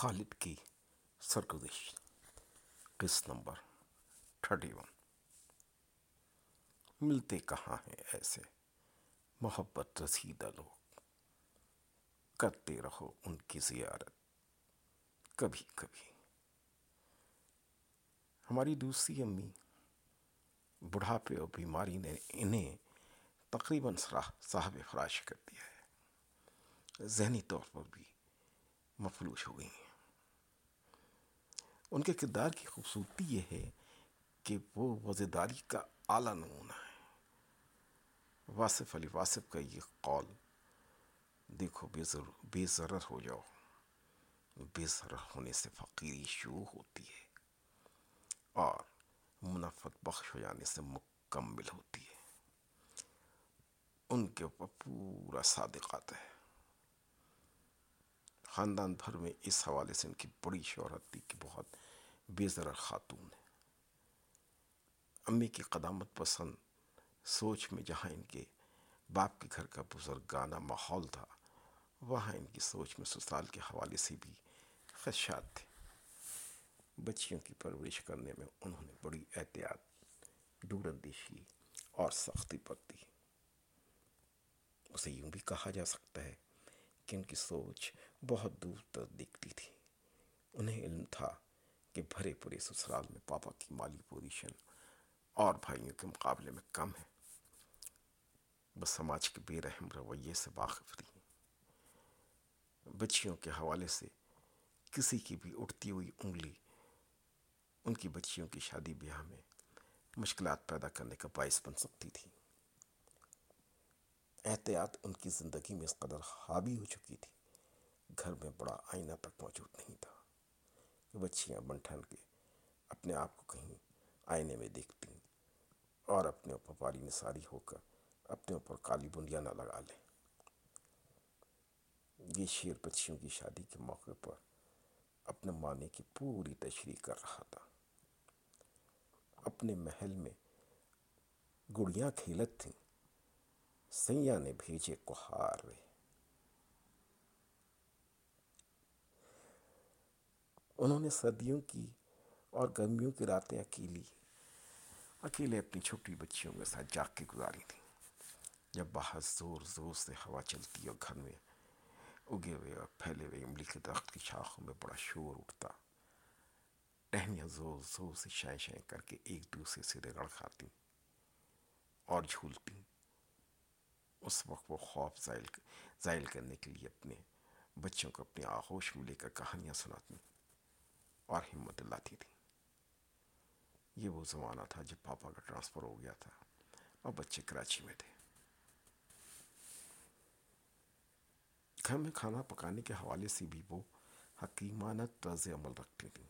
خالد کی سرگزش قسط number thirty one ملتے کہاں ہیں ایسے محبت رسیدہ لوگ؟ کرتے رہو ان کی زیارت۔ کبھی کبھی۔ ہماری دوسری امی، بڑھاپے اور بیماری نے انہیں تقریباً صاحب فراش کر دیا ہے۔ ذہنی طور پر بھی مفلوش ہو گئی ہیں۔ ان کے کردار کی خوبصورتی یہ ہے کہ وہ وزیداری کا اعلیٰ نمونہ ہے۔ واصف علی واصف کا یہ قول، دیکھو بے ضرور بے ضرر ہو جاؤ۔ بے ضرر ہونے سے فقیری شروع ہوتی ہے اور منافت بخش ہو جانے سے مکمل ہوتی ہے۔ ان کے اوپر پورا صادقات ہے۔ خاندان بھر میں اس حوالے سے ان کی بڑی شہرت تھی کہ بہت بے ضرر خاتون ہے۔ امی کی قدامت پسند، سوچ میں جہاں ان کے باپ کے گھر کا بزرگانہ ماحول تھا، وہاں ان کی سوچ میں سسرال کے حوالے سے بھی خدشات تھے۔ بچیوں کی پرورش کرنے میں انہوں نے بڑی احتیاط دور اندیشی اور سختی برتی۔ اسے یوں بھی کہا جا سکتا ہے کہ ان کی سوچ بہت دور تک دیکھتی تھی۔ انہیں علم تھا کہ بھرے پورے سسرال میں پاپا کی مالی پوزیشن اور بھائیوں کے مقابلے میں کم ہے۔ بس سماج کے بے رحم رویے سے واقف رہی بچیوں کے حوالے سے کسی کی بھی اٹھتی ہوئی انگلی، ان کی بچیوں کی شادی بیاہ میں مشکلات پیدا کرنے کا باعث بن سکتی تھی۔ احتیاط ان کی زندگی میں اس قدر حاوی ہو چکی تھی۔ گھر میں بڑا آئینہ تک موجود نہیں تھا۔ کہ بچیاں بنٹھن کے اپنے آپ کو کہیں آئینے میں دیکھتی اور اپنے اوپر پاری نثاری ہو کر اپنے اوپر کالی بندیاں نہ لگا لیں۔ یہ شیر بچیوں کی شادی کے موقع پر اپنے معنی کی پوری تشریح کر رہا تھا۔ اپنے محل میں گڑیاں کھیلت تھیں سیاں نے بھیجے کوہار رہے انہوں نے سردیوں کی اور گرمیوں کی راتیں اکیلی، اکیلے اپنی چھوٹی بچیوں کے ساتھ جاگ کے گزاری تھیں۔ جب باہر زور زور سے ہوا چلتی اور گھر میں اگے ہوئے اور پھیلے ہوئے املی کے درخت کی شاخوں میں بڑا شور اٹھتا، ٹہنیاں زور زور سے شائیں شائیں کر کے ایک دوسرے سے رگڑ کھاتی اور جھولتی۔ اس وقت وہ خوف زائل کرنے کے لیے اپنے بچوں کو اپنی آغوش میں لے کر کہانیاں سناتی۔ اور ہمت لاتی تھی۔ یہ وہ زمانہ تھا جب پاپا کا ٹرانسفر ہو گیا تھا اور بچے کراچی میں تھے۔ گھر میں کھانا پکانے کے حوالے سے بھی وہ حکیمانہ طرز عمل رکھتی تھیں۔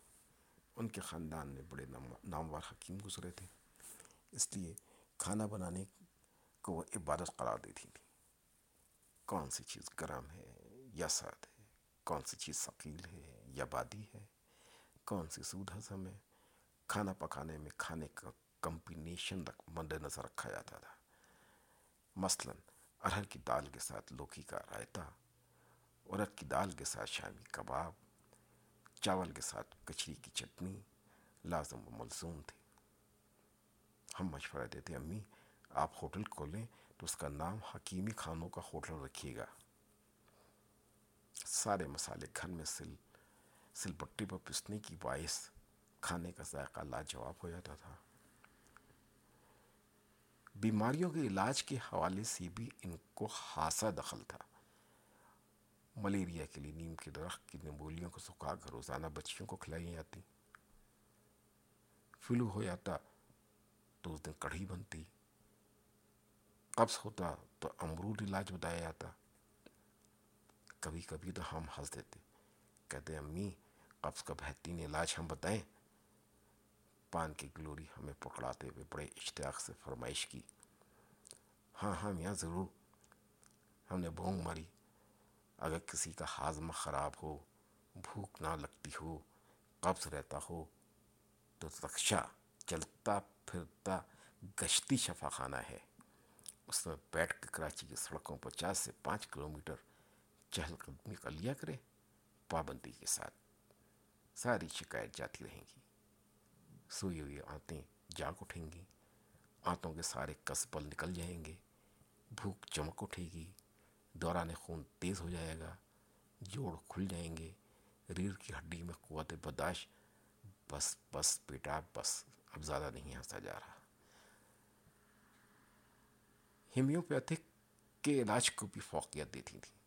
ان کے خاندان میں بڑے نامور حکیم گزرے تھے۔ اس لیے کھانا بنانے کو وہ عبادت قرار دیتی تھی کون سی چیز گرم ہے یا سرد ہے؟ کون سی چیز ثقیل ہے یا بادی ہے؟ کون سی سود ہضم کھانا پکانے میں کھانے کا کمبینیشن مد نظر رکھا جاتا تھا مثلا ارہر کی دال کے ساتھ لوکی کا رائتا ارد کی دال کے ساتھ شامی کباب چاول کے ساتھ کچری کی چٹنی لازم و ملزوم تھی ہم مشورہ دیتے امی آپ ہوٹل کھولیں تو اس کا نام حکیمی کھانوں کا ہوٹل رکھیے گا سارے مسالے گھر میں سل سل بٹی پر پسنے کی باعث کھانے کا ذائقہ لاجواب ہو جاتا تھا۔ بیماریوں کے علاج کے حوالے سے بھی ان کو خاصا دخل تھا۔ ملیریا کے لیے نیم کے درخت کی نمولیوں کو سکھا کر روزانہ بچیوں کو کھلائی جاتی۔ فلو ہو جاتا تو اس دن کڑھی بنتی۔ قبض ہوتا تو امرود علاج بتایا جاتا۔ کبھی کبھی تو ہم ہنس دیتے۔ کہتے امی، قبض کا بہترین علاج ہم بتائیں۔ پان کی گلوری ہمیں پکڑاتے ہوئے بڑے اشتیاق سے فرمائش کی۔ ہاں ہاں میاں، ضرور۔ ہم نے بونگ ماری۔ اگر کسی کا ہاضمہ خراب ہو، بھوک نہ لگتی ہو، قبض رہتا ہو، تو رکشا چلتا پھرتا گشتی شفا خانہ ہے۔ اس میں بیٹھ کے کراچی کی سڑکوں پر چار سے پانچ کلومیٹر چہل قدمی کر لیا کرے۔ پابندی کے ساتھ۔ ساری شکایت جاتی رہیں گی۔ سوئی ہوئی آنتیں جاگ اٹھیں گی۔ آنتوں کے سارے کسبل نکل جائیں گے۔ بھوک چمک اٹھے گی۔ دوران خون تیز ہو جائے گا۔ جوڑ کھل جائیں گے۔ ریڑھ کی ہڈی میں قوت برداشت۔ بس بس بیٹا، بس۔ اب زیادہ نہیں ہنسا جا رہا۔ ہیمیوپیتھک کے علاج کو بھی فوقیت دیتی تھی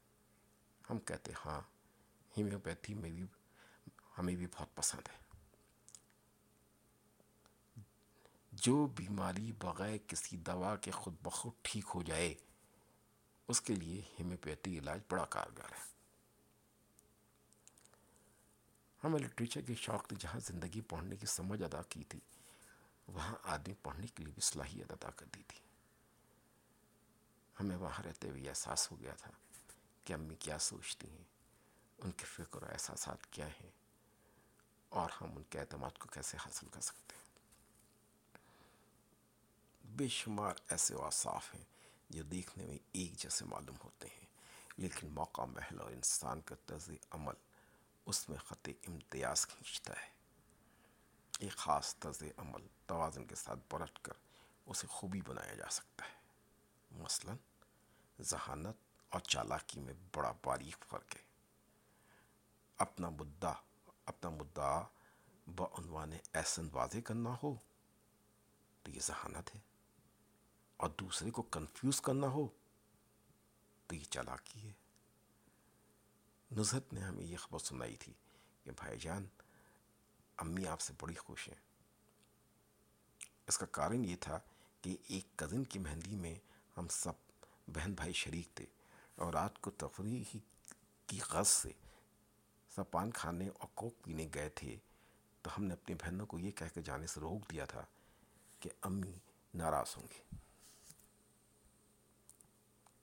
ہم کہتے ہاں ہیمیوپیتھی میں بھی ہمیں بھی بہت پسند ہے جو بیماری بغیر کسی دوا کے خود بخود ٹھیک ہو جائے اس کے لیے ہیمیوپیتھی علاج بڑا کارگر ہے ہمیں لٹریچر کے شوق نے جہاں زندگی پڑھنے کی سمجھ ادا کی تھی وہاں آدمی پڑھنے کے لیے بھی صلاحیت ادا کر دی تھی ہمیں وہاں رہتے ہوئے احساس ہو گیا تھا کہ امی کیا سوچتی ہیں ان کے فکر و احساسات کیا ہیں اور ہم ان کے اعتماد کو کیسے حاصل کر سکتے ہیں؟ بے شمار ایسے واصاف ہیں جو دیکھنے میں ایک جیسے معلوم ہوتے ہیں، لیکن موقع، محل اور انسان کا طرز عمل اس میں خط امتیاز کھینچتا ہے۔ ایک خاص طرز عمل توازن کے ساتھ پلٹ کر اسے خوبی بنایا جا سکتا ہے۔ مثلا، ذہانت اور چالاکی میں بڑا باریک فرق ہے۔ اپنا مدعا اپنا مدعا بعنوان احسن واضح کرنا ہو، تو یہ ذہانت ہے۔ اور دوسرے کو کنفیوز کرنا ہو، تو یہ چالاکی ہے۔ نظرت نے ہمیں یہ خبر سنائی تھی کہ بھائی جان، امی آپ سے بڑی خوش ہیں۔ اس کا کارن یہ تھا کہ ایک کزن کی مہندی میں ہم سب بہن بھائی شریک تھے اور رات کو تفریح کی غرض سے سب پان کھانے اور کوک پینے گئے تھے، تو ہم نے اپنی بہنوں کو یہ کہہ کے جانے سے روک دیا تھا کہ امی ناراض ہوں گی